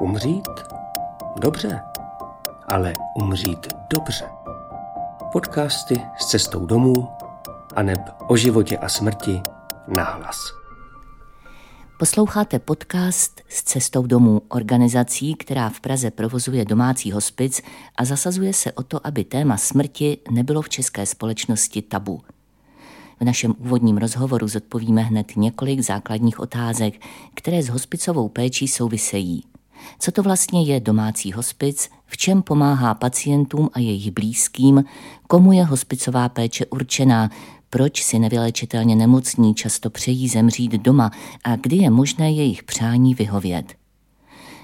Umřít? Dobře, ale umřít dobře. Podcasty s cestou domů a neb o životě a smrti nahlas. Posloucháte podcast s cestou domů organizací, která v Praze provozuje domácí hospic a zasazuje se o to, aby téma smrti nebylo v české společnosti tabu. V našem úvodním rozhovoru zodpovíme hned několik základních otázek, které s hospicovou péčí souvisejí. Co to vlastně je domácí hospic, v čem pomáhá pacientům a jejich blízkým, komu je hospicová péče určená, proč si nevylečitelně nemocní často přejí zemřít doma a kdy je možné jejich přání vyhovět.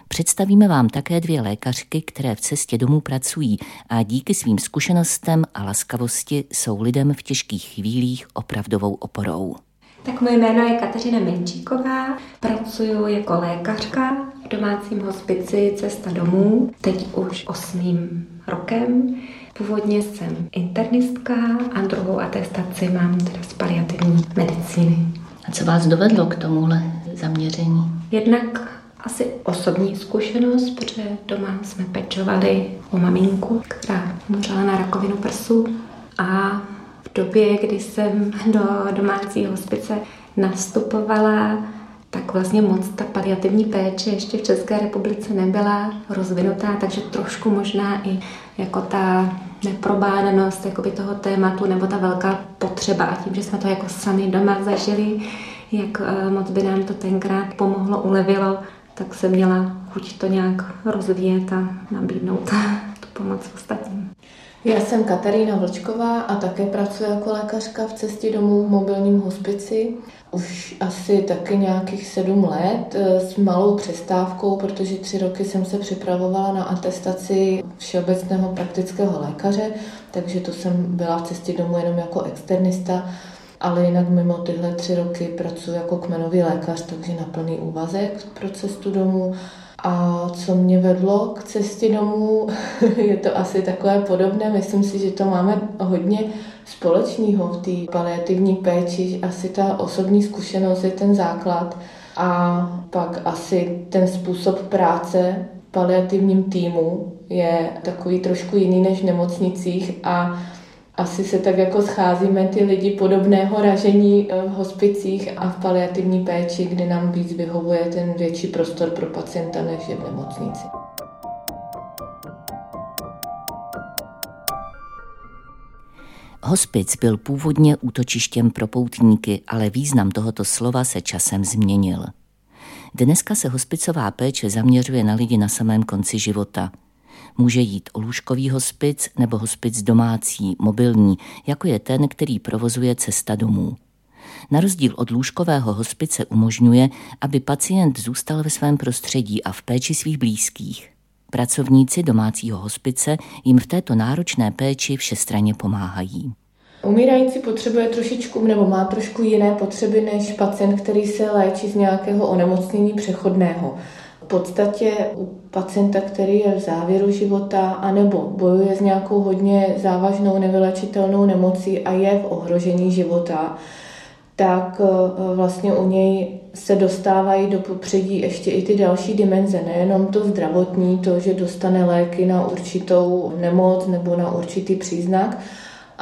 Představíme vám také dvě lékařky, které v cestě domů pracují a díky svým zkušenostem a laskavosti jsou lidem v těžkých chvílích opravdovou oporou. Tak moje jméno je Kateřina Menčíková, pracuji jako lékařka v domácím hospici Cesta domů, teď už osmým rokem. Původně jsem internistka a druhou atestaci mám teda z paliativní medicíny. A co vás dovedlo k tomuhle zaměření? Jednak asi osobní zkušenost, protože doma jsme pečovali o maminku, která umřela na rakovinu prsu a v době, kdy jsem do domácí hospice nastupovala, tak vlastně moc ta paliativní péče ještě v České republice nebyla rozvinutá, takže trošku možná i jako ta neprobádanost jakoby toho tématu nebo ta velká potřeba a tím, že jsme to jako sami doma zažili, jak eh, moc by nám to tenkrát pomohlo, ulevilo, tak jsem měla chuť to nějak rozvíjet a nabídnout tu pomoc ostatním. Já jsem Katarína Vlčková a také pracuji jako lékařka v cestě domů v mobilním hospici. Už asi taky nějakých sedm let eh, s malou přestávkou, protože tři roky jsem se připravovala na atestaci všeobecného praktického lékaře, takže to jsem byla v cestě domů jenom jako externista ale jinak mimo tyhle tři roky pracuji jako kmenový lékař, takže na plný úvazek pro cestu domů. A co mě vedlo k cestě domů, je to asi takové podobné. Myslím si, že to máme hodně společného v té paliativní péči. Asi ta osobní zkušenost je ten základ. A pak asi ten způsob práce v paliativním týmu je takový trošku jiný než v nemocnicích a asi se tak jako scházíme ty lidi podobného ražení eh, v hospicích a v paliativní péči, kdy nám víc vyhovuje ten větší prostor pro pacienta, než je v nemocnici. Hospic byl původně útočištěm pro poutníky, ale význam tohoto slova se časem změnil. Dneska se hospicová péče zaměřuje na lidi na samém konci života – Může jít o lůžkový hospic nebo hospic domácí, mobilní, jako je ten, který provozuje cesta domů. Na rozdíl od lůžkového hospice umožňuje, aby pacient zůstal ve svém prostředí a v péči svých blízkých. Pracovníci domácího hospice jim v této náročné péči všestranně pomáhají. Umírající potřebuje trošičku nebo má trošku jiné potřeby než pacient, který se léčí z nějakého onemocnění přechodného podstatě u pacienta, který je v závěru života anebo bojuje s nějakou hodně závažnou nevylečitelnou nemocí a je v ohrožení života, tak eh, vlastně u něj se dostávají do popředí ještě i ty další dimenze, nejenom to zdravotní, to, že dostane léky na určitou nemoc nebo na určitý příznak,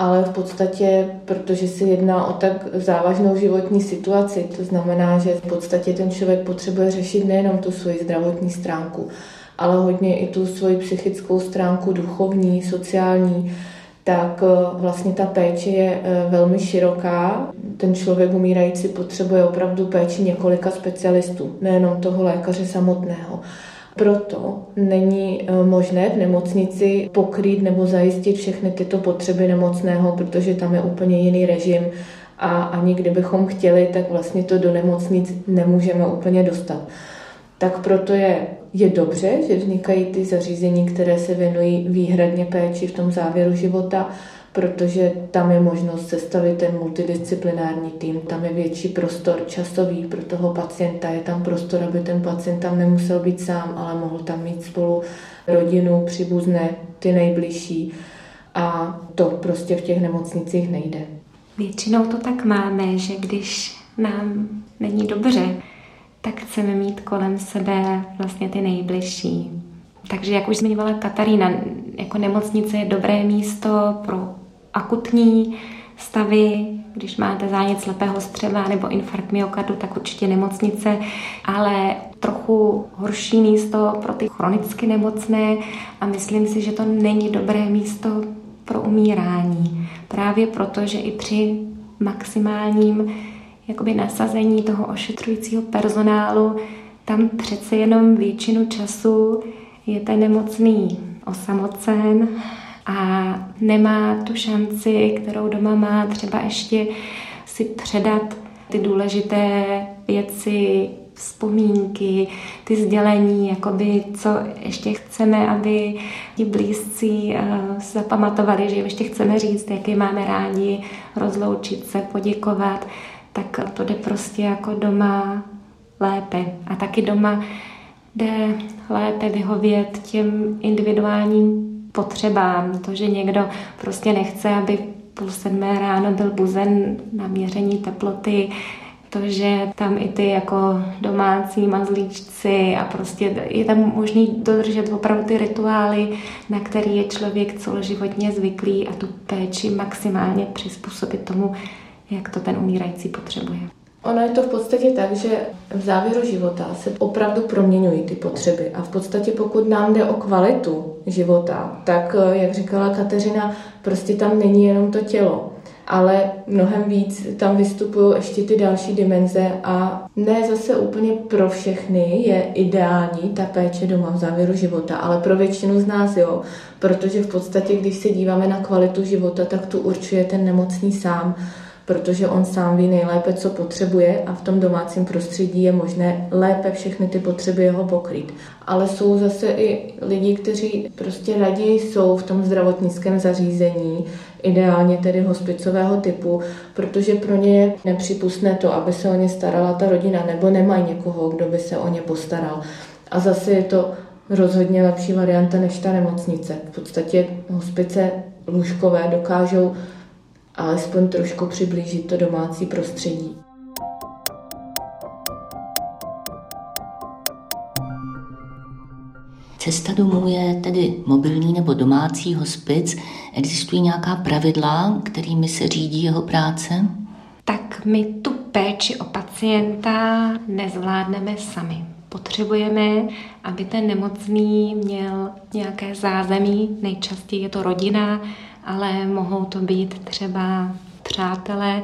ale v podstatě, protože se jedná o tak závažnou životní situaci, to znamená, že v podstatě ten člověk potřebuje řešit nejenom tu svoji zdravotní stránku, ale hodně i tu svoji psychickou stránku, duchovní, sociální, tak eh, vlastně ta péče je eh, velmi široká. Ten člověk umírající potřebuje opravdu péči několika specialistů, nejenom toho lékaře samotného. Proto není eh, možné v nemocnici pokrýt nebo zajistit všechny tyto potřeby nemocného, protože tam je úplně jiný režim a ani kdybychom chtěli, tak vlastně to do nemocnic nemůžeme úplně dostat. Tak proto je, je dobře, že vznikají ty zařízení, které se věnují výhradně péči v tom závěru života, protože tam je možnost sestavit ten multidisciplinární tým, tam je větší prostor časový pro toho pacienta, je tam prostor, aby ten pacient tam nemusel být sám, ale mohl tam mít spolu rodinu, příbuzné, ty nejbližší a to prostě v těch nemocnicích nejde. Většinou to tak máme, že když nám není dobře, tak chceme mít kolem sebe vlastně ty nejbližší. Takže jak už zmiňovala Katarína, jako nemocnice je dobré místo pro akutní stavy, když máte zánět slepého střeva nebo infarkt myokardu, tak určitě nemocnice, ale trochu horší místo pro ty chronicky nemocné a myslím si, že to není dobré místo pro umírání. Právě proto, že i při maximálním jakoby nasazení toho ošetřujícího personálu tam přece jenom většinu času je ten nemocný osamocen a nemá tu šanci, kterou doma má třeba ještě si předat ty důležité věci, vzpomínky, ty sdělení, jakoby, co ještě chceme, aby ti blízcí uh, zapamatovali, že jim ještě chceme říct, jaký máme rádi, rozloučit se, poděkovat, tak to jde prostě jako doma lépe. A taky doma jde lépe vyhovět těm individuálním potřebám. To, že někdo prostě nechce, aby půl sedmé ráno byl buzen na měření teploty, to, že tam i ty jako domácí mazlíčci a prostě je tam možný dodržet opravdu ty rituály, na který je člověk celoživotně zvyklý a tu péči maximálně přizpůsobit tomu, jak to ten umírající potřebuje. Ono je to v podstatě tak, že v závěru života se opravdu proměňují ty potřeby. A v podstatě pokud nám jde o kvalitu života, tak jak říkala Kateřina, prostě tam není jenom to tělo, ale mnohem víc tam vystupují ještě ty další dimenze a ne zase úplně pro všechny je ideální ta péče doma v závěru života, ale pro většinu z nás jo, protože v podstatě, když se díváme na kvalitu života, tak tu určuje ten nemocný sám protože on sám ví nejlépe, co potřebuje a v tom domácím prostředí je možné lépe všechny ty potřeby jeho pokrýt. Ale jsou zase i lidi, kteří prostě raději jsou v tom zdravotnickém zařízení, ideálně tedy hospicového typu, protože pro ně je nepřipustné to, aby se o ně starala ta rodina, nebo nemají někoho, kdo by se o ně postaral. A zase je to rozhodně lepší varianta než ta nemocnice. V podstatě hospice lůžkové dokážou alespoň trošku přiblížit to domácí prostředí. Cesta domů je tedy mobilní nebo domácí hospic. Existují nějaká pravidla, kterými se řídí jeho práce? Tak my tu péči o pacienta nezvládneme sami. Potřebujeme, aby ten nemocný měl nějaké zázemí, nejčastěji je to rodina, ale mohou to být třeba přátelé,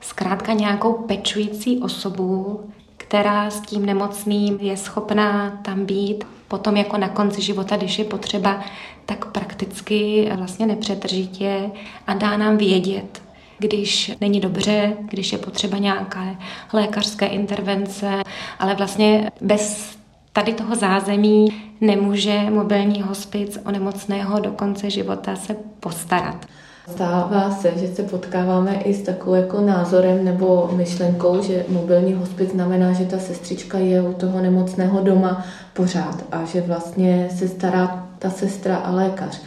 zkrátka nějakou pečující osobu, která s tím nemocným je schopná tam být. Potom jako na konci života, když je potřeba, tak prakticky vlastně nepřetržitě a dá nám vědět, když není dobře, když je potřeba nějaké lékařské intervence, ale vlastně bez tady toho zázemí nemůže mobilní hospic o nemocného do konce života se postarat. Stává se, že se potkáváme i s takovým jako názorem nebo myšlenkou, že mobilní hospic znamená, že ta sestřička je u toho nemocného doma pořád a že vlastně se stará ta sestra a lékař.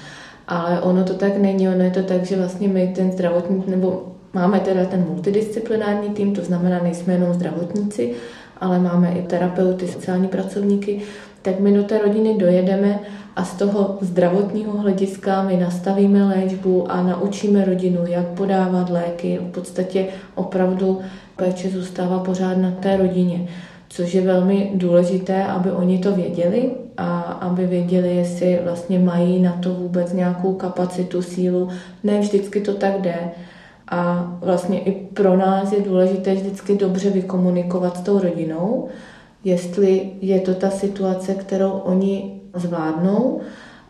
Ale ono to tak není, ono je to tak, že vlastně my ten zdravotník, nebo máme teda ten multidisciplinární tým, to znamená, nejsme jenom zdravotníci, ale máme i terapeuty, sociální pracovníky, tak my do té rodiny dojedeme a z toho zdravotního hlediska my nastavíme léčbu a naučíme rodinu, jak podávat léky. V podstatě opravdu péče zůstává pořád na té rodině, což je velmi důležité, aby oni to věděli a aby věděli, jestli vlastně mají na to vůbec nějakou kapacitu, sílu. Ne vždycky to tak jde. A vlastně i pro nás je důležité vždycky dobře vykomunikovat s tou rodinou, jestli je to ta situace, kterou oni zvládnou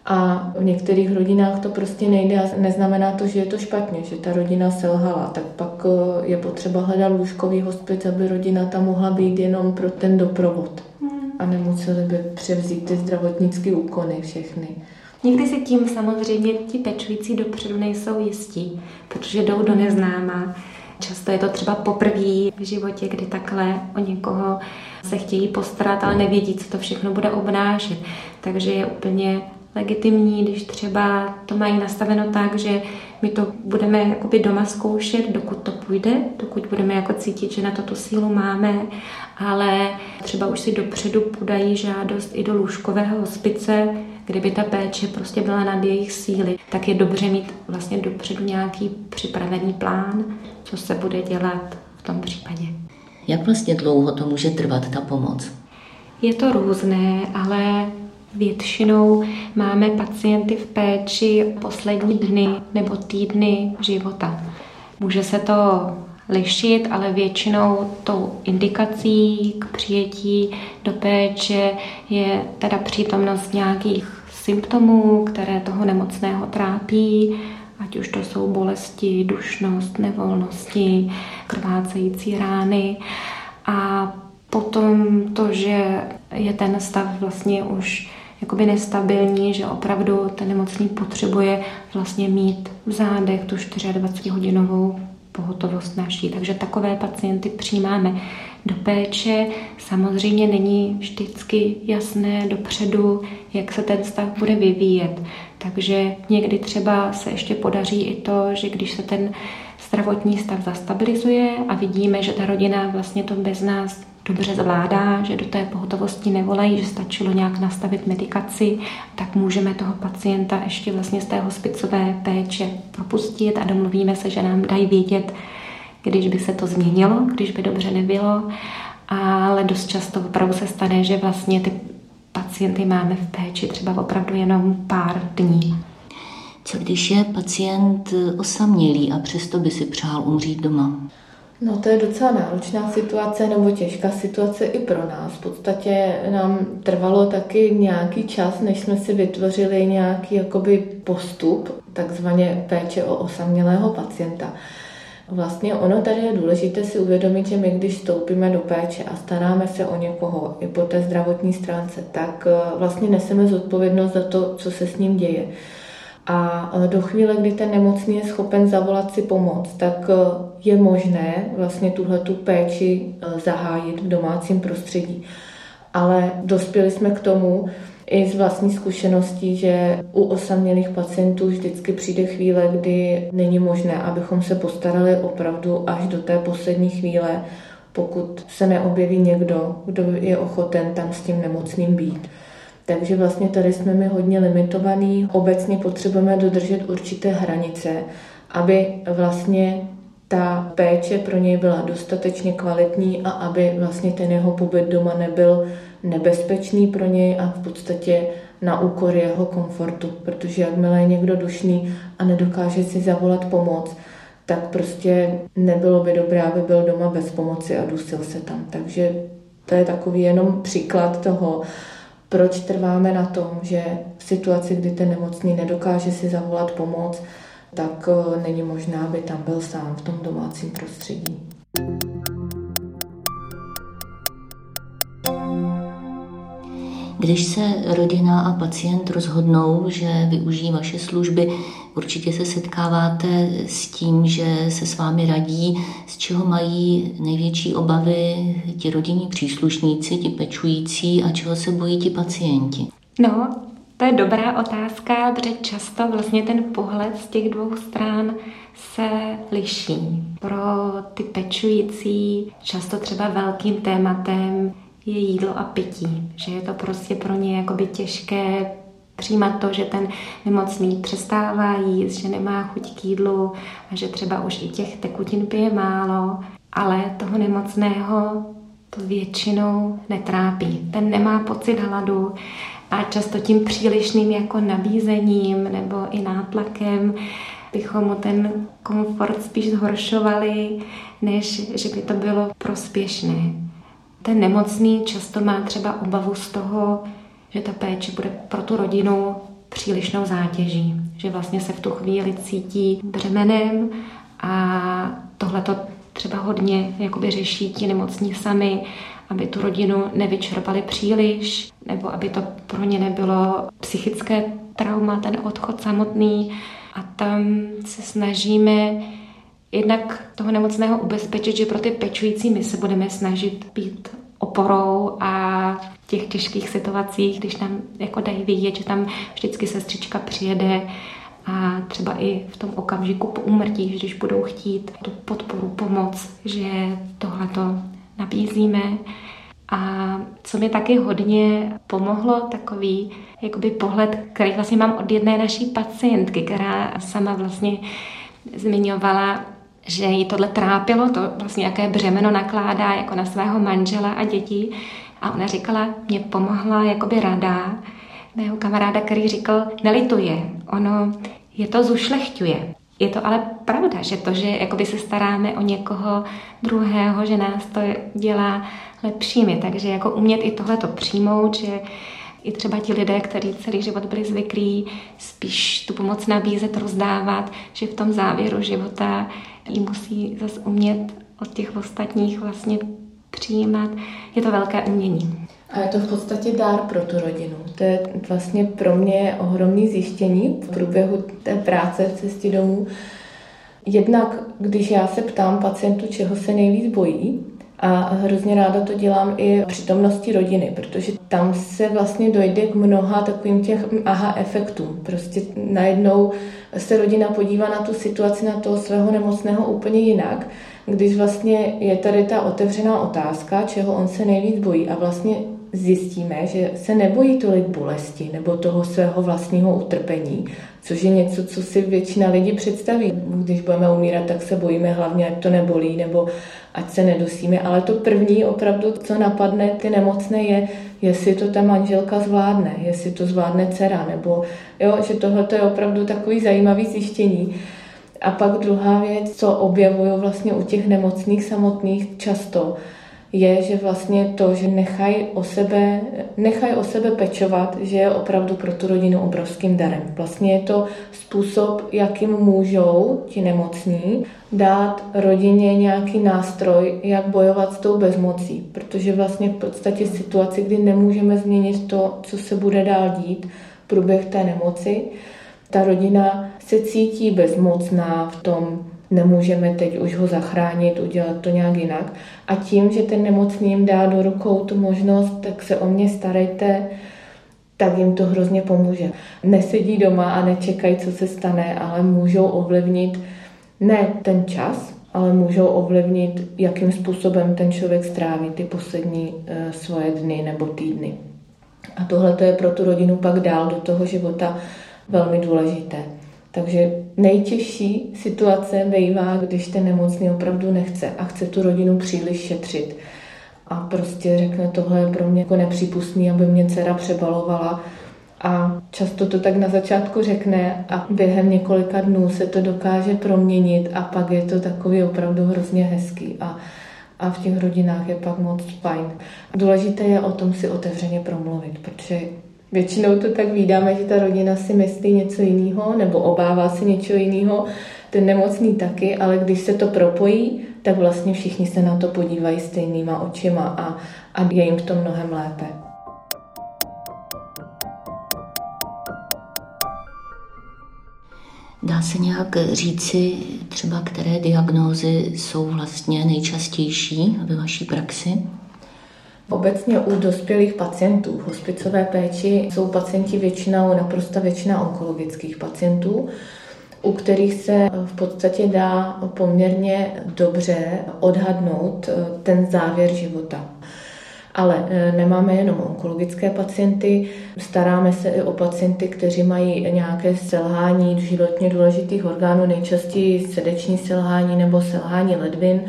a v některých rodinách to prostě nejde a neznamená to, že je to špatně, že ta rodina selhala. Tak pak eh, je potřeba hledat lůžkový hospic, aby rodina tam mohla být jenom pro ten doprovod. Hmm. A nemuseli by převzít ty zdravotnické úkony všechny. Někdy si tím samozřejmě ti pečující dopředu nejsou jistí, protože jdou do neznáma. Často je to třeba poprvé v životě, kdy takhle o někoho se chtějí postarat, ale nevědí, co to všechno bude obnášet. Takže je úplně legitimní, když třeba to mají nastaveno tak, že my to budeme jakoby doma zkoušet, dokud to půjde, dokud budeme jako cítit, že na to tu sílu máme, ale třeba už si dopředu podají žádost i do lůžkového hospice, kdyby ta péče prostě byla nad jejich síly, tak je dobře mít vlastně dopředu nějaký připravený plán, co se bude dělat v tom případě. Jak vlastně dlouho to může trvat, ta pomoc? Je to různé, ale většinou máme pacienty v péči poslední dny nebo týdny života. Může se to lišit, ale většinou tou indikací k přijetí do péče je teda přítomnost nějakých symptomů, které toho nemocného trápí, ať už to jsou bolesti, dušnost, nevolnosti, krvácející rány. A potom to, že je ten stav vlastně už jakoby nestabilní, že opravdu ten nemocný potřebuje vlastně mít v zádech tu 24-hodinovou pohotovost naší. Takže takové pacienty přijímáme do péče. Samozřejmě není vždycky jasné dopředu, jak se ten stav bude vyvíjet. Takže někdy třeba se ještě podaří i to, že když se ten zdravotní stav zastabilizuje a vidíme, že ta rodina vlastně to bez nás dobře zvládá, že do té pohotovosti nevolají, že stačilo nějak nastavit medikaci, tak můžeme toho pacienta ještě vlastně z té hospicové péče propustit a domluvíme se, že nám dají vědět, když by se to změnilo, když by dobře nebylo, ale dost často opravdu se stane, že vlastně ty pacienty máme v péči třeba opravdu jenom pár dní. Co když je pacient osamělý a přesto by si přál umřít doma? No to je docela náročná situace nebo těžká situace i pro nás. V podstatě nám trvalo taky nějaký čas, než jsme si vytvořili nějaký jakoby postup, takzvaně péče o osamělého pacienta. Vlastně ono tady je důležité si uvědomit, že my, když vstoupíme do péče a staráme se o někoho i po té zdravotní stránce, tak eh, vlastně neseme zodpovědnost za to, co se s ním děje. A eh, do chvíle, kdy ten nemocný je schopen zavolat si pomoc, tak eh, je možné vlastně tuhle tu péči zahájit v domácím prostředí. Ale dospěli jsme k tomu, i z vlastní zkušeností, že u osamělých pacientů vždycky přijde chvíle, kdy není možné, abychom se postarali opravdu až do té poslední chvíle, pokud se neobjeví někdo, kdo je ochoten tam s tím nemocným být. Takže vlastně tady jsme my hodně limitovaní. Obecně potřebujeme dodržet určité hranice, aby vlastně ta péče pro něj byla dostatečně kvalitní a aby vlastně ten jeho pobyt doma nebyl nebezpečný pro něj a v podstatě na úkor jeho komfortu, protože jakmile je někdo dušný a nedokáže si zavolat pomoc, tak prostě nebylo by dobré, aby byl doma bez pomoci a dusil se tam. Takže to je takový jenom příklad toho, proč trváme na tom, že v situaci, kdy ten nemocný nedokáže si zavolat pomoc, tak eh, není možné, aby tam byl sám v tom domácím prostředí. Když se rodina a pacient rozhodnou, že využijí vaše služby, určitě se setkáváte s tím, že se s vámi radí, z čeho mají největší obavy ti rodinní příslušníci, ti pečující a čeho se bojí ti pacienti. No, to je dobrá otázka, protože často vlastně ten pohled z těch dvou stran se liší. Pro ty pečující často třeba velkým tématem je jídlo a pití, že je to prostě pro ně jakoby těžké přijímat to, že ten nemocný přestává jíst, že nemá chuť k jídlu a že třeba už i těch tekutin pije málo, ale toho nemocného to většinou netrápí. Ten nemá pocit hladu a často tím přílišným jako nabízením nebo i nátlakem bychom mu ten komfort spíš zhoršovali, než že by to bylo prospěšné. Ten nemocný často má třeba obavu z toho, že ta péče bude pro tu rodinu přílišnou zátěží, že vlastně se v tu chvíli cítí břemenem a tohle to třeba hodně jakoby řeší ti nemocní sami, aby tu rodinu nevyčerpali příliš, nebo aby to pro ně nebylo psychické trauma, ten odchod samotný. A tam se snažíme jednak toho nemocného ubezpečit, že pro ty pečující my se budeme snažit být oporou a v těch těžkých situacích, když nám jako dají vidět, že tam vždycky sestřička přijede a třeba i v tom okamžiku po úmrtí, když budou chtít tu podporu, pomoc, že tohleto nabízíme. A co mi taky hodně pomohlo, takový jakoby pohled, který vlastně mám od jedné naší pacientky, která sama vlastně zmiňovala, že jí tohle trápilo, to vlastně jaké břemeno nakládá jako na svého manžela a děti. A ona říkala, mě pomohla jakoby rada mého kamaráda, který říkal, nelituje, ono je to zušlechťuje. Je to ale pravda, že to, že jakoby se staráme o někoho druhého, že nás to dělá lepšími. Takže jako umět i tohle to přijmout, že i třeba ti lidé, kteří celý život byli zvyklí spíš tu pomoc nabízet, rozdávat, že v tom závěru života ji musí zase umět od těch ostatních vlastně přijímat. Je to velké umění. A je to v podstatě dár pro tu rodinu. To je vlastně pro mě ohromný zjištění v průběhu té práce v cestě domů. Jednak, když já se ptám pacientů, čeho se nejvíc bojí, a hrozně ráda to dělám i přítomnosti rodiny, protože tam se vlastně dojde k mnoha takovým těch aha efektům. Prostě najednou se rodina podívá na tu situaci, na toho svého nemocného úplně jinak, když vlastně je tady ta otevřená otázka, čeho on se nejvíc bojí a vlastně zjistíme, že se nebojí tolik bolesti nebo toho svého vlastního utrpení, což je něco, co si většina lidí představí. Když budeme umírat, tak se bojíme hlavně, ať to nebolí nebo ať se nedosíme. Ale to první opravdu, co napadne ty nemocné, je, jestli to ta manželka zvládne, jestli to zvládne dcera, nebo jo, že tohle je opravdu takový zajímavý zjištění. A pak druhá věc, co objevuju vlastně u těch nemocných samotných často, je, že vlastně to, že nechají o sebe, nechaj o sebe pečovat, že je opravdu pro tu rodinu obrovským darem. Vlastně je to způsob, jakým můžou ti nemocní dát rodině nějaký nástroj, jak bojovat s tou bezmocí. Protože vlastně v podstatě situaci, kdy nemůžeme změnit to, co se bude dál dít, průběh té nemoci, ta rodina se cítí bezmocná v tom nemůžeme teď už ho zachránit, udělat to nějak jinak. A tím, že ten nemocný jim dá do rukou tu možnost, tak se o mě starejte, tak jim to hrozně pomůže. Nesedí doma a nečekají, co se stane, ale můžou ovlivnit ne ten čas, ale můžou ovlivnit, jakým způsobem ten člověk stráví ty poslední e, svoje dny nebo týdny. A tohle je pro tu rodinu pak dál do toho života velmi důležité. Takže nejtěžší situace bývá, když ten nemocný opravdu nechce a chce tu rodinu příliš šetřit. A prostě řekne, tohle je pro mě jako nepřípustný, aby mě dcera přebalovala. A často to tak na začátku řekne a během několika dnů se to dokáže proměnit a pak je to takový opravdu hrozně hezký. A, a v těch rodinách je pak moc fajn. Důležité je o tom si otevřeně promluvit, protože Většinou to tak vídáme, že ta rodina si myslí něco jiného nebo obává se něčeho jiného, ten nemocný taky, ale když se to propojí, tak vlastně všichni se na to podívají stejnýma očima a, a je jim v tom mnohem lépe. Dá se nějak říci třeba, které diagnózy jsou vlastně nejčastější ve vaší praxi? Obecně u dospělých pacientů v hospicové péči jsou pacienti většinou, naprosto většina onkologických pacientů, u kterých se v podstatě dá poměrně dobře odhadnout eh, ten závěr života. Ale eh, nemáme jenom onkologické pacienty, staráme se i o pacienty, kteří mají nějaké selhání životně důležitých orgánů, nejčastěji srdeční selhání nebo selhání ledvin,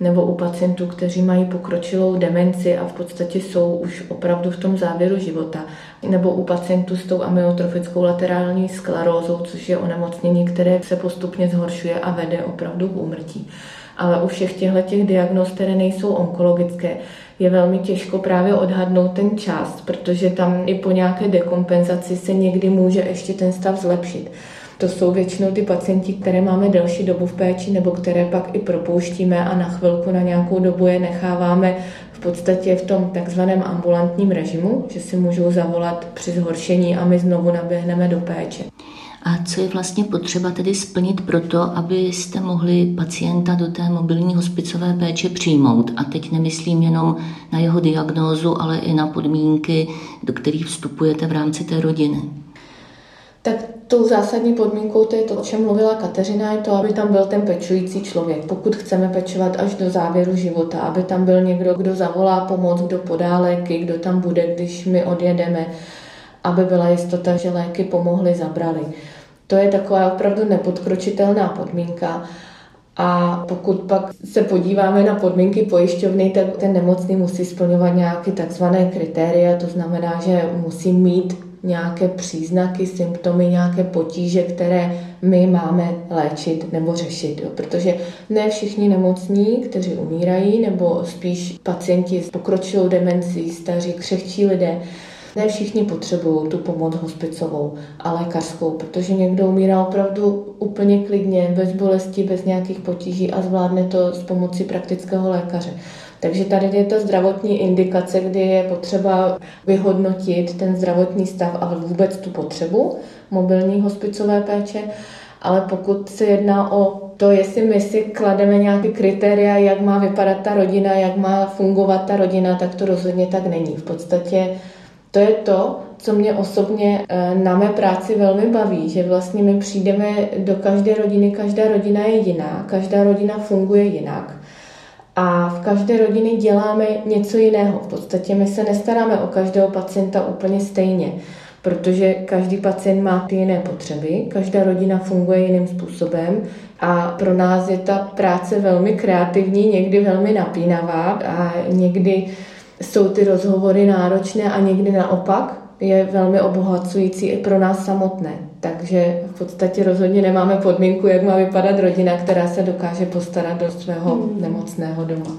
nebo u pacientů, kteří mají pokročilou demenci a v podstatě jsou už opravdu v tom závěru života, nebo u pacientů s tou amyotrofickou laterální sklerózou, což je onemocnění, které se postupně zhoršuje a vede opravdu k úmrtí. Ale u všech těchto těch diagnóz, které nejsou onkologické, je velmi těžko právě odhadnout ten čas, protože tam i po nějaké dekompenzaci se někdy může ještě ten stav zlepšit. To jsou většinou ty pacienti, které máme delší dobu v péči nebo které pak i propouštíme a na chvilku, na nějakou dobu je necháváme v podstatě v tom takzvaném ambulantním režimu, že si můžou zavolat při zhoršení a my znovu naběhneme do péče. A co je vlastně potřeba tedy splnit pro to, abyste mohli pacienta do té mobilní hospicové péče přijmout? A teď nemyslím jenom na jeho diagnózu, ale i na podmínky, do kterých vstupujete v rámci té rodiny. Tak tou zásadní podmínkou, to je to, o čem mluvila Kateřina, je to, aby tam byl ten pečující člověk. Pokud chceme pečovat až do závěru života, aby tam byl někdo, kdo zavolá pomoc, kdo podá léky, kdo tam bude, když my odjedeme, aby byla jistota, že léky pomohly, zabrali. To je taková opravdu nepodkročitelná podmínka. A pokud pak se podíváme na podmínky pojišťovny, tak ten nemocný musí splňovat nějaké takzvané kritéria, to znamená, že musí mít nějaké příznaky, symptomy, nějaké potíže, které my máme léčit nebo řešit. Jo. Protože ne všichni nemocní, kteří umírají, nebo spíš pacienti s pokročilou demencí, staří, křehčí lidé, ne všichni potřebují tu pomoc hospicovou a lékařskou, protože někdo umírá opravdu úplně klidně, bez bolesti, bez nějakých potíží a zvládne to s pomocí praktického lékaře. Takže tady je ta zdravotní indikace, kdy je potřeba vyhodnotit ten zdravotní stav a vůbec tu potřebu mobilní hospicové péče. Ale pokud se jedná o to, jestli my si klademe nějaké kritéria, jak má vypadat ta rodina, jak má fungovat ta rodina, tak to rozhodně tak není. V podstatě to je to, co mě osobně eh, na mé práci velmi baví, že vlastně my přijdeme do každé rodiny, každá rodina je jiná, každá rodina funguje jinak. A v každé rodině děláme něco jiného. V podstatě my se nestaráme o každého pacienta úplně stejně, protože každý pacient má ty jiné potřeby, každá rodina funguje jiným způsobem a pro nás je ta práce velmi kreativní, někdy velmi napínavá a někdy jsou ty rozhovory náročné a někdy naopak je velmi obohacující i pro nás samotné. Takže v podstatě rozhodně nemáme podmínku, jak má vypadat rodina, která se dokáže postarat do svého hmm. nemocného doma.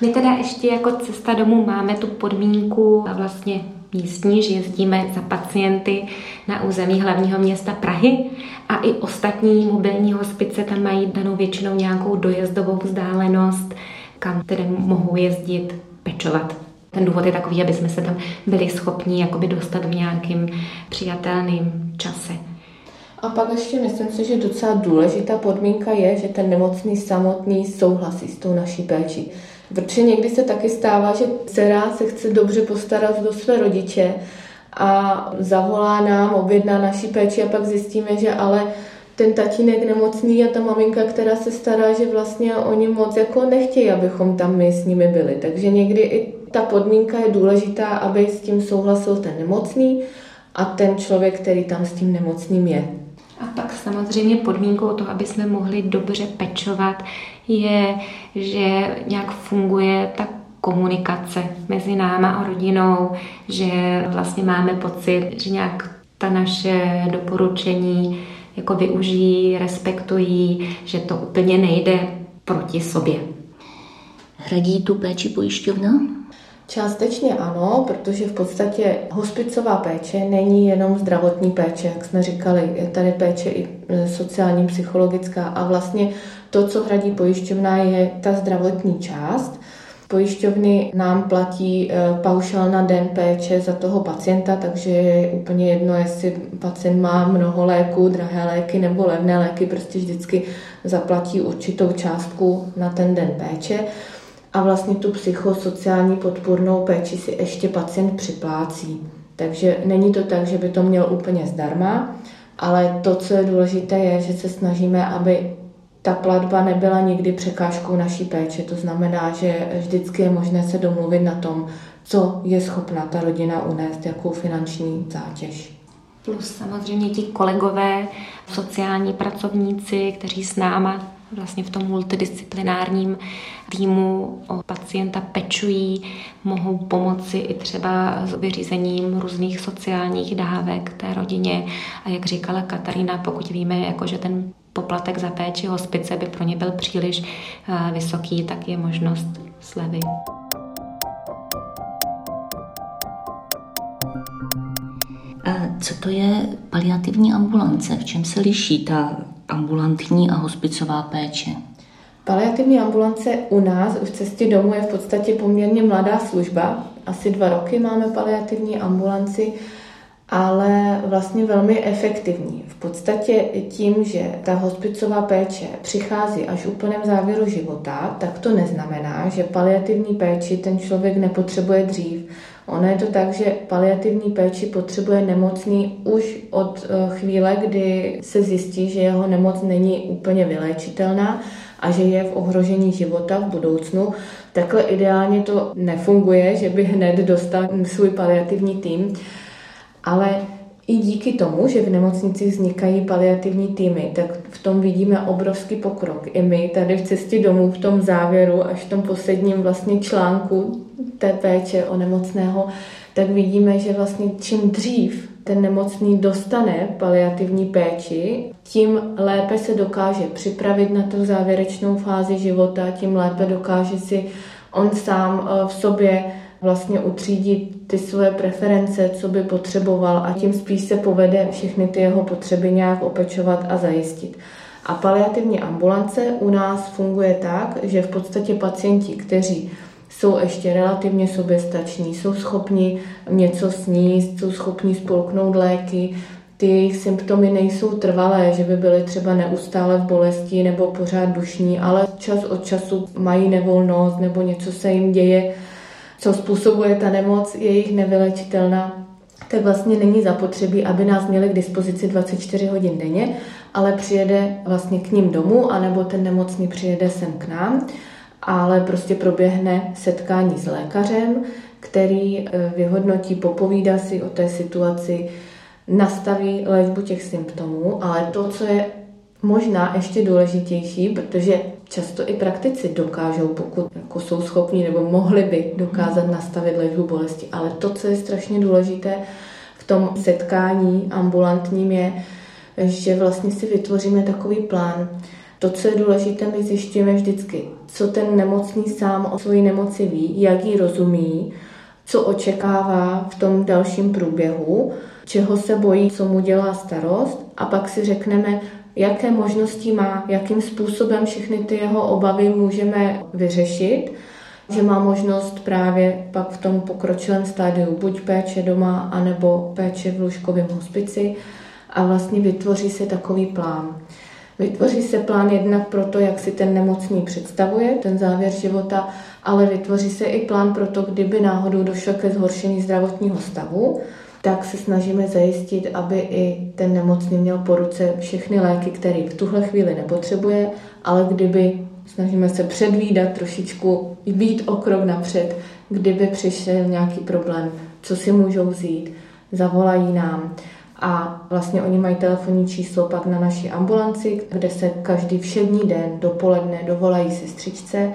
My teda ještě jako cesta domů máme tu podmínku vlastně místní, že jezdíme za pacienty na území hlavního města Prahy a i ostatní mobilní hospice tam mají danou většinou nějakou dojezdovou vzdálenost, kam tedy mohou jezdit pečovat ten důvod je takový, aby jsme se tam byli schopni jakoby dostat v nějakým přijatelným čase. A pak ještě myslím si, že docela důležitá podmínka je, že ten nemocný samotný souhlasí s tou naší péčí. Protože někdy se taky stává, že dcera se chce dobře postarat do své rodiče a zavolá nám, objedná naší péči a pak zjistíme, že ale ten tatínek nemocný a ta maminka, která se stará, že vlastně oni moc jako nechtějí, abychom tam my s nimi byli. Takže někdy i ta podmínka je důležitá, aby s tím souhlasil ten nemocný a ten člověk, který tam s tím nemocným je. A pak samozřejmě podmínkou toho, aby jsme mohli dobře pečovat, je, že nějak funguje ta komunikace mezi náma a rodinou, že vlastně máme pocit, že nějak ta naše doporučení jako využijí, respektují, že to úplně nejde proti sobě. Hradí tu péči pojišťovna? Částečně ano, protože v podstatě hospicová péče není jenom zdravotní péče, jak jsme říkali, je tady péče i e, sociální, psychologická a vlastně to, co hradí pojišťovna, je ta zdravotní část. Pojišťovny nám platí e, paušál na den péče za toho pacienta, takže je úplně jedno, jestli pacient má mnoho léků, drahé léky nebo levné léky, prostě vždycky zaplatí určitou částku na ten den péče a vlastně tu psychosociální podpornou péči si ještě pacient připlácí. Takže není to tak, že by to měl úplně zdarma, ale to, co je důležité, je, že se snažíme, aby ta platba nebyla nikdy překážkou naší péče. To znamená, že vždycky je možné se domluvit na tom, co je schopna ta rodina unést, jakou finanční zátěž. Plus samozřejmě ti kolegové, sociální pracovníci, kteří s náma vlastně v tom multidisciplinárním týmu o pacienta pečují, mohou pomoci i třeba s vyřízením různých sociálních dávek té rodině. A jak říkala Katarína, pokud víme, jako že ten poplatek za péči hospice by pro ně byl příliš eh, vysoký, tak je možnost slevy. A co to je paliativní ambulance? V čem se liší ta ambulantní a hospicová péče? Paliativní ambulance u nás v cestě domů je v podstatě poměrně mladá služba. Asi dva roky máme paliativní ambulanci ale vlastně velmi efektivní. V podstatě tím, že ta hospicová péče přichází až v úplném závěru života, tak to neznamená, že paliativní péči ten člověk nepotřebuje dřív. Ono je to tak, že paliativní péči potřebuje nemocný už od eh, chvíle, kdy se zjistí, že jeho nemoc není úplně vyléčitelná a že je v ohrožení života v budoucnu. Takhle ideálně to nefunguje, že by hned dostal svůj paliativní tým, ale i díky tomu, že v nemocnicích vznikají paliativní týmy, tak v tom vidíme obrovský pokrok. I my tady v cestě domů, v tom závěru, až v tom posledním vlastně článku té péče o nemocného, tak vidíme, že vlastně čím dřív ten nemocný dostane paliativní péči, tím lépe se dokáže připravit na tu závěrečnou fázi života, tím lépe dokáže si on sám eh, v sobě vlastně utřídit ty svoje preference, co by potřeboval a tím spíš se povede všechny ty jeho potřeby nějak opečovat a zajistit. A paliativní ambulance u nás funguje tak, že v podstatě pacienti, kteří jsou ještě relativně soběstační, jsou schopni něco sníst, jsou schopni spolknout léky, ty jejich symptomy nejsou trvalé, že by byly třeba neustále v bolesti nebo pořád dušní, ale čas od času mají nevolnost nebo něco se jim děje, co způsobuje ta nemoc, je jich nevylečitelná, tak vlastně není zapotřebí, aby nás měli k dispozici 24 hodin denně, ale přijede vlastně k ním domů, anebo ten nemocný přijede sem k nám, ale prostě proběhne setkání s lékařem, který eh, vyhodnotí, popovídá si o té situaci, nastaví léčbu těch symptomů, ale to, co je možná ještě důležitější, protože často i praktici dokážou, pokud jako jsou schopni nebo mohli by dokázat nastavit léčbu bolesti. Ale to, co je strašně důležité v tom setkání ambulantním je, že vlastně si vytvoříme takový plán. To, co je důležité, my zjišťujeme vždycky, co ten nemocný sám o své nemoci ví, jak ji rozumí, co očekává v tom dalším průběhu, čeho se bojí, co mu dělá starost a pak si řekneme, jaké možnosti má, jakým způsobem všechny ty jeho obavy můžeme vyřešit, že má možnost právě pak v tom pokročilém stádiu buď péče doma, anebo péče v lůžkovém hospici a vlastně vytvoří se takový plán. Vytvoří se plán jednak pro to, jak si ten nemocný představuje, ten závěr života, ale vytvoří se i plán pro to, kdyby náhodou došlo ke zhoršení zdravotního stavu, tak se snažíme zajistit, aby i ten nemocný měl po ruce všechny léky, které v tuhle chvíli nepotřebuje, ale kdyby snažíme se předvídat trošičku, být o krok napřed, kdyby přišel nějaký problém, co si můžou vzít, zavolají nám. A vlastně oni mají telefonní číslo pak na naší ambulanci, kde se každý všední den dopoledne dovolají sestřičce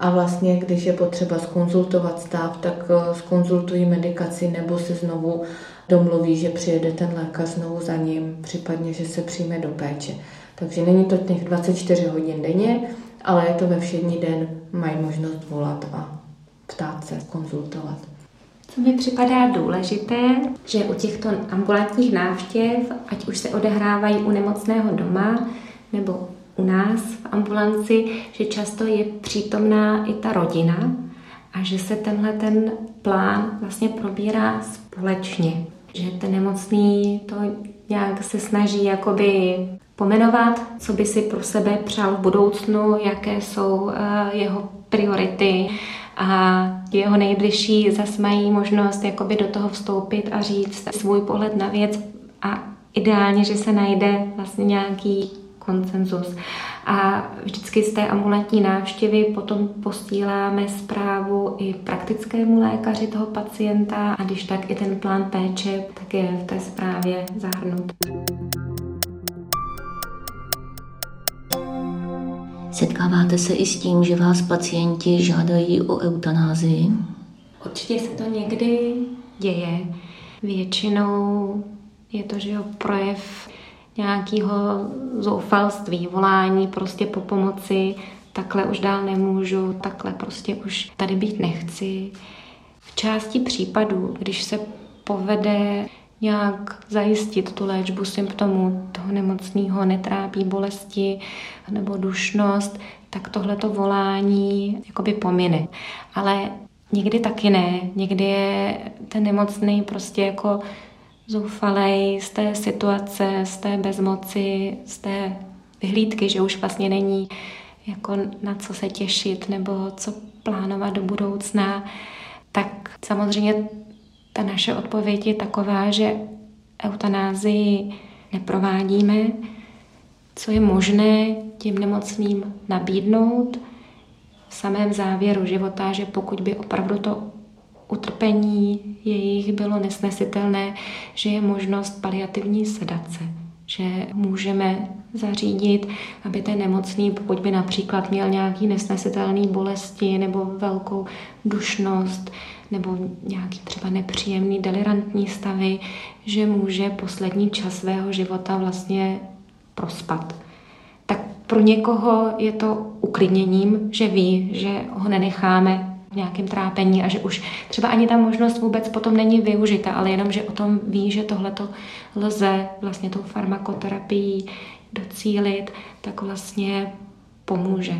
a vlastně, když je potřeba skonzultovat stav, tak eh, skonzultují medikaci nebo se znovu domluví, že přijede ten lékař znovu za ním, případně, že se přijme do péče. Takže není to těch 24 hodin denně, ale je to ve všední den, mají možnost volat a ptát se, konzultovat. Co mi připadá důležité, že u těchto ambulantních návštěv, ať už se odehrávají u nemocného doma nebo u nás v ambulanci, že často je přítomná i ta rodina a že se tenhle ten plán vlastně probírá společně. Že ten nemocný to nějak se snaží jakoby pomenovat, co by si pro sebe přál v budoucnu, jaké jsou eh, jeho priority a jeho nejbližší zase mají možnost jakoby do toho vstoupit a říct svůj pohled na věc a ideálně, že se najde vlastně nějaký konsenzus. A vždycky z té ambulantní návštěvy potom posíláme zprávu i praktickému lékaři toho pacienta a když tak i ten plán péče, tak je v té zprávě zahrnut. Setkáváte se i s tím, že vás pacienti žádají o eutanázii? Určitě se to někdy děje. Většinou je to, že jo, projev nějakého zoufalství, volání prostě po pomoci, takhle už dál nemůžu, takhle prostě už tady být nechci. V části případů, když se povede nějak zajistit tu léčbu symptomů toho nemocného, netrápí bolesti nebo dušnost, tak tohleto volání jakoby pomine. Ale někdy taky ne. Někdy je ten nemocný prostě jako zoufalej z té situace, z té bezmoci, z té vyhlídky, že už vlastně není jako na co se těšit nebo co plánovat do budoucna, tak samozřejmě ta naše odpověď je taková, že eutanázii neprovádíme, co je možné tím nemocným nabídnout? V samém závěru života, že pokud by opravdu to utrpení jejich bylo nesnesitelné, že je možnost paliativní sedace, že můžeme zařídit, aby ten nemocný, pokud by například měl nějaký nesnesitelný bolesti nebo velkou dušnost nebo nějaký třeba nepříjemný delirantní stavy, že může poslední čas svého života vlastně prospat. Tak pro někoho je to uklidněním, že ví, že ho nenecháme nějakém trápení a že už třeba ani ta možnost vůbec potom není využita, ale jenom, že o tom ví, že tohle to lze vlastně tou farmakoterapií docílit, tak vlastně pomůže.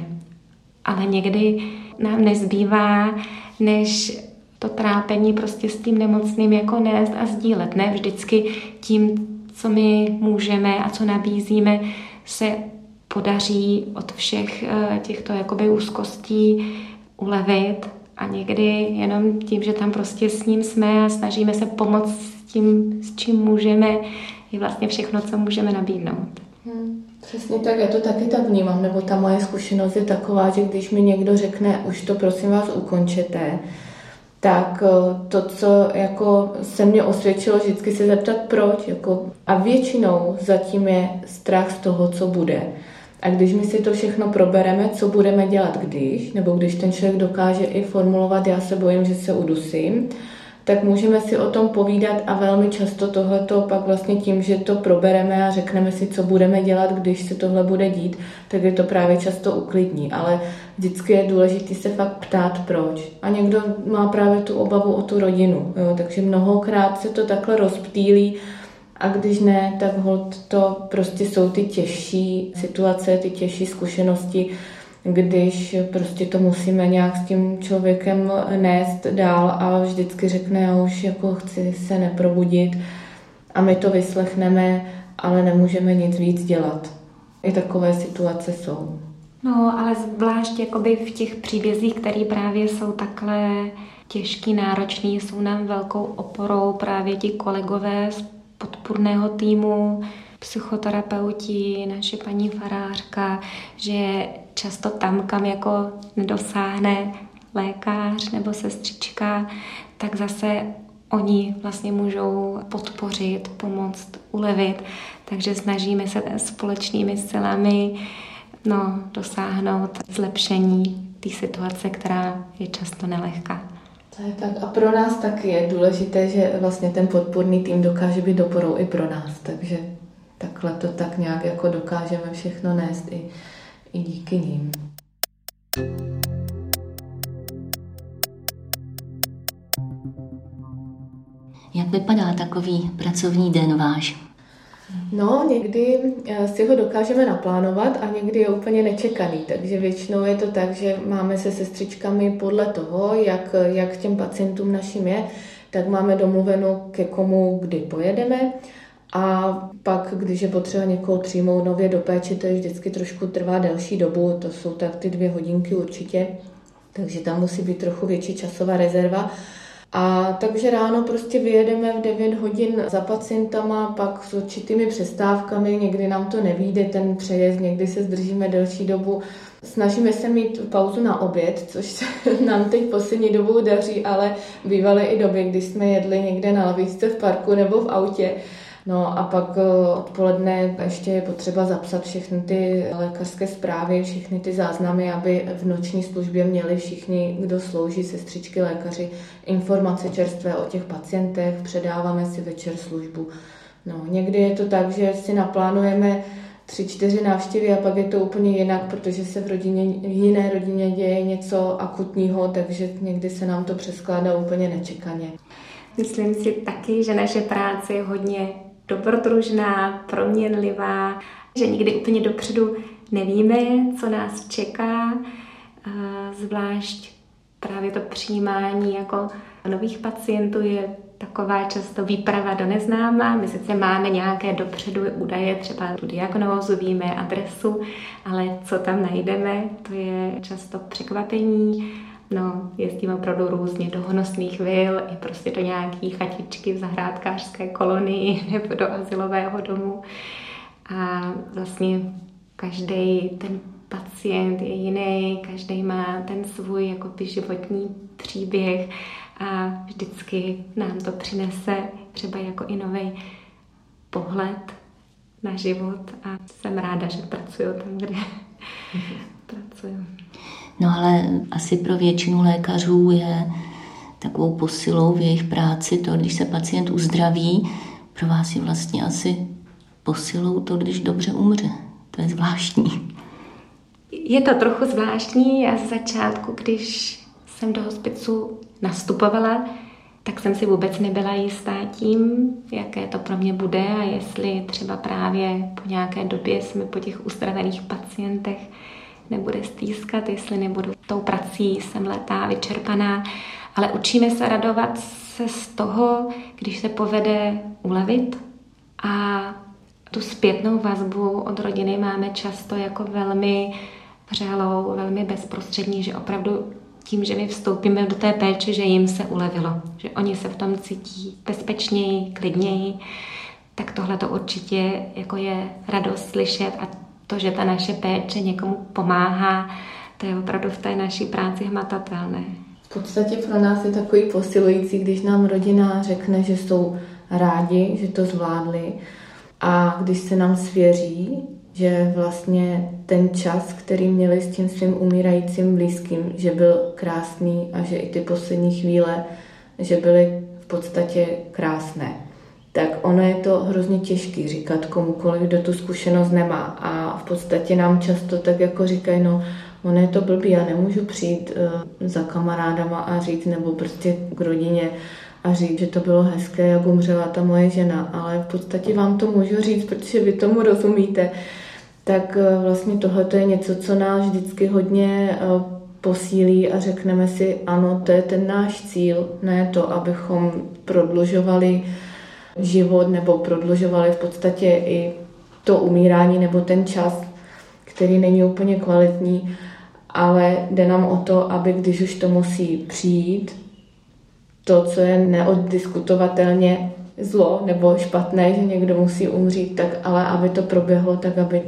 Ale někdy nám nezbývá, než to trápení prostě s tím nemocným jako nést a sdílet. Ne vždycky tím, co my můžeme a co nabízíme, se podaří od všech eh, těchto jakoby úzkostí ulevit a někdy jenom tím, že tam prostě s ním jsme a snažíme se pomoct s tím, s čím můžeme, je vlastně všechno, co můžeme nabídnout. Hmm, přesně tak, já to taky tak vnímám, nebo ta moje zkušenost je taková, že když mi někdo řekne, už to prosím vás ukončete, tak eh, to, co jako se mě osvědčilo, vždycky se zeptat proč. Jako, a většinou zatím je strach z toho, co bude. A když my si to všechno probereme, co budeme dělat když, nebo když ten člověk dokáže i formulovat, já se bojím, že se udusím, tak můžeme si o tom povídat a velmi často tohleto pak vlastně tím, že to probereme a řekneme si, co budeme dělat, když se tohle bude dít, tak je to právě často uklidní. Ale vždycky je důležité se fakt ptát, proč. A někdo má právě tu obavu o tu rodinu. Jo? Takže mnohokrát se to takhle rozptýlí a když ne, tak hold to prostě jsou ty těžší situace, ty těžší zkušenosti, když prostě to musíme nějak s tím člověkem nést dál a vždycky řekne, já už jako chci se neprobudit a my to vyslechneme, ale nemůžeme nic víc dělat. I takové situace jsou. No, ale zvlášť jakoby v těch příbězích, které právě jsou takhle těžký, náročný, jsou nám velkou oporou právě ti kolegové z podpůrného týmu, psychoterapeuti, naše paní farářka, že často tam, kam jako nedosáhne lékař nebo sestřička, tak zase oni vlastně můžou podpořit, pomoct, ulevit. Takže snažíme se společnými silami no, dosáhnout zlepšení té situace, která je často nelehká. To je tak. A pro nás taky je důležité, že vlastně ten podporný tým dokáže být doporou i pro nás. Takže takhle to tak nějak jako dokážeme všechno nést i, i díky ním. Jak vypadá takový pracovní den váš? No, někdy eh, si ho dokážeme naplánovat a někdy je úplně nečekaný, takže většinou je to tak, že máme se sestřičkami podle toho, jak, jak těm pacientům našim je, tak máme domluveno, ke komu kdy pojedeme. A pak, když je potřeba někoho přijmout nově do péče, to je vždycky trošku trvá delší dobu, to jsou tak ty dvě hodinky určitě, takže tam musí být trochu větší časová rezerva. A takže ráno prostě vyjedeme v 9 hodin za pacientama, pak s určitými přestávkami, někdy nám to nevíde ten přejezd, někdy se zdržíme delší dobu. Snažíme se mít pauzu na oběd, což se nám teď poslední dobou daří, ale bývaly i doby, kdy jsme jedli někde na lavičce v parku nebo v autě No a pak eh, odpoledne ještě je potřeba zapsat všechny ty lékařské zprávy, všechny ty záznamy, aby v noční službě měli všichni, kdo slouží, sestřičky, lékaři, informace čerstvé o těch pacientech, předáváme si večer službu. No, někdy je to tak, že si naplánujeme tři, čtyři návštěvy a pak je to úplně jinak, protože se v, rodině, v jiné rodině děje něco akutního, takže někdy se nám to přeskládá úplně nečekaně. Myslím si taky, že naše práce je hodně dobrodružná, proměnlivá, že nikdy úplně dopředu nevíme, co nás čeká, zvlášť právě to přijímání jako nových pacientů je taková často výprava do neznáma. My sice máme nějaké dopředu údaje, třeba tu diagnózu, víme adresu, ale co tam najdeme, to je často překvapení. No, jezdíme opravdu různě do honosných vil i prostě do nějaký chatičky v zahrádkářské kolonii nebo do asilového domu. A vlastně každý ten pacient je jiný, každý má ten svůj jakoby životní příběh a vždycky nám to přinese třeba jako i nový pohled na život a jsem ráda, že pracuju tam, kde pracuju. No ale asi pro většinu lékařů je takovou posilou v jejich práci to, když se pacient uzdraví, pro vás je vlastně asi posilou to, když dobře umře. To je zvláštní. Je to trochu zvláštní. Já z začátku, když jsem do hospicu nastupovala, tak jsem si vůbec nebyla jistá tím, jaké to pro mě bude a jestli třeba právě po nějaké době mi po těch uzdravených pacientech nebude stýskat, jestli nebudu tou prací jsem letá, vyčerpaná. Ale učíme se radovat se z toho, když se povede ulevit a tu zpětnou vazbu od rodiny máme často jako velmi vřelou, velmi bezprostřední, že opravdu tím, že my vstoupíme do té péče, že jim se ulevilo, že oni se v tom cítí bezpečněji, klidněji, tak tohle to určitě jako je radost slyšet a to, že ta naše péče někomu pomáhá, to je opravdu v té naší práci hmatatelné. V podstatě pro nás je takový posilující, když nám rodina řekne, že jsou rádi, že to zvládli a když se nám svěří, že vlastně ten čas, který měli s tím svým umírajícím blízkým, že byl krásný a že i ty poslední chvíle, že byly v podstatě krásné. Tak ono je to hrozně těžký říkat komukoliv, kdo tu zkušenost nemá. A v podstatě nám často tak jako říkají, no ono je to blbý, já nemůžu přijít uh, za kamarádama a říct, nebo prostě k rodině a říct, že to bylo hezké, jak umřela ta moje žena, ale v podstatě vám to můžu říct, protože vy tomu rozumíte tak eh, vlastně tohle je něco, co nás vždycky hodně eh, posílí a řekneme si, ano, to je ten náš cíl, ne to, abychom prodlužovali život nebo prodlužovali v podstatě i to umírání nebo ten čas, který není úplně kvalitní, ale jde nám o to, aby když už to musí přijít, to, co je neoddiskutovatelně zlo nebo špatné, že někdo musí umřít, tak ale aby to proběhlo, tak aby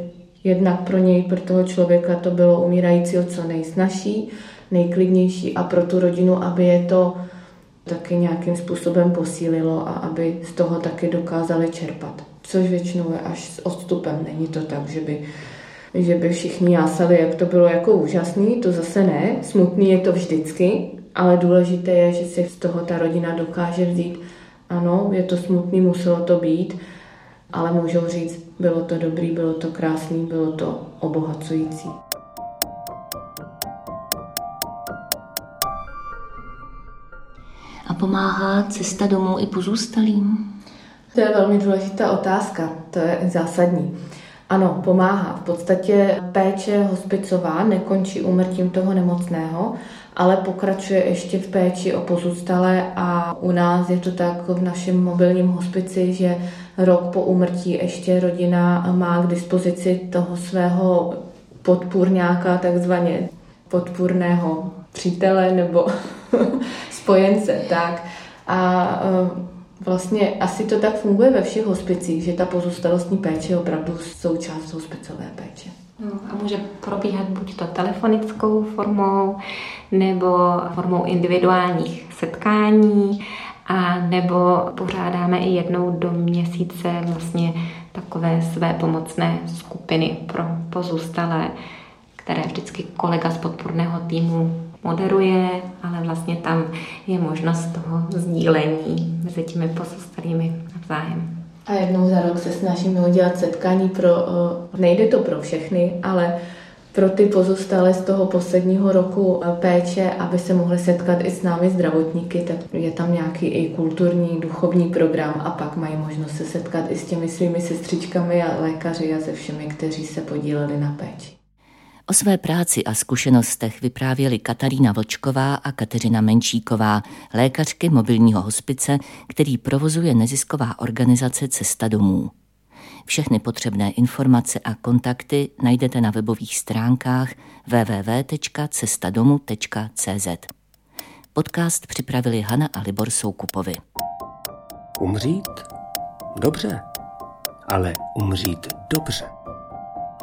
Jednak pro něj, pro toho člověka to bylo umírajícího co nejsnažší, nejklidnější a pro tu rodinu, aby je to taky nějakým způsobem posílilo a aby z toho taky dokázali čerpat. Což většinou je až s odstupem. Není to tak, že by, že by všichni jásali, jak to bylo jako úžasný, to zase ne. Smutný je to vždycky, ale důležité je, že si z toho ta rodina dokáže vzít, ano, je to smutný, muselo to být, ale můžou říct, bylo to dobrý, bylo to krásný, bylo to obohacující. A pomáhá cesta domů i pozůstalým? To je velmi důležitá otázka, to je zásadní. Ano, pomáhá. V podstatě péče hospicová nekončí úmrtím toho nemocného, ale pokračuje ještě v péči o pozůstalé a u nás je to tak v našem mobilním hospici, že rok po úmrtí ještě rodina má k dispozici toho svého podpůrňáka, takzvaně podpůrného přítele nebo spojence, tak. A e, vlastně asi to tak funguje ve všech hospicích, že ta pozůstalostní péče je opravdu součást hospicové péče. No, a může probíhat buď to telefonickou formou, nebo formou individuálních setkání, a nebo pořádáme i jednou do měsíce vlastně takové své pomocné skupiny pro pozůstalé, které vždycky kolega z podporného týmu moderuje, ale vlastně tam je možnost toho sdílení mezi těmi pozůstalými navzájem. A jednou za rok se snažíme udělat setkání pro, nejde to pro všechny, ale pro ty pozůstalé z toho posledního roku eh, péče, aby se mohli setkat i s námi zdravotníky, tak je tam nějaký i kulturní, duchovní program a pak mají možnost se setkat i s těmi svými sestřičkami a lékaři a se všemi, kteří se podíleli na péči. O své práci a zkušenostech vyprávěli Katarína Vlčková a Kateřina Menšíková, lékařky mobilního hospice, který provozuje nezisková organizace Cesta domů. Všechny potřebné informace a kontakty najdete na webových stránkách www.cestadomu.cz. Podcast připravili Hana a Libor Soukupovi. Umřít? Dobře, ale umřít dobře.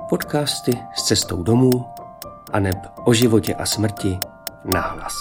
Podcasty s cestou domů a neb o životě a smrti nahlas.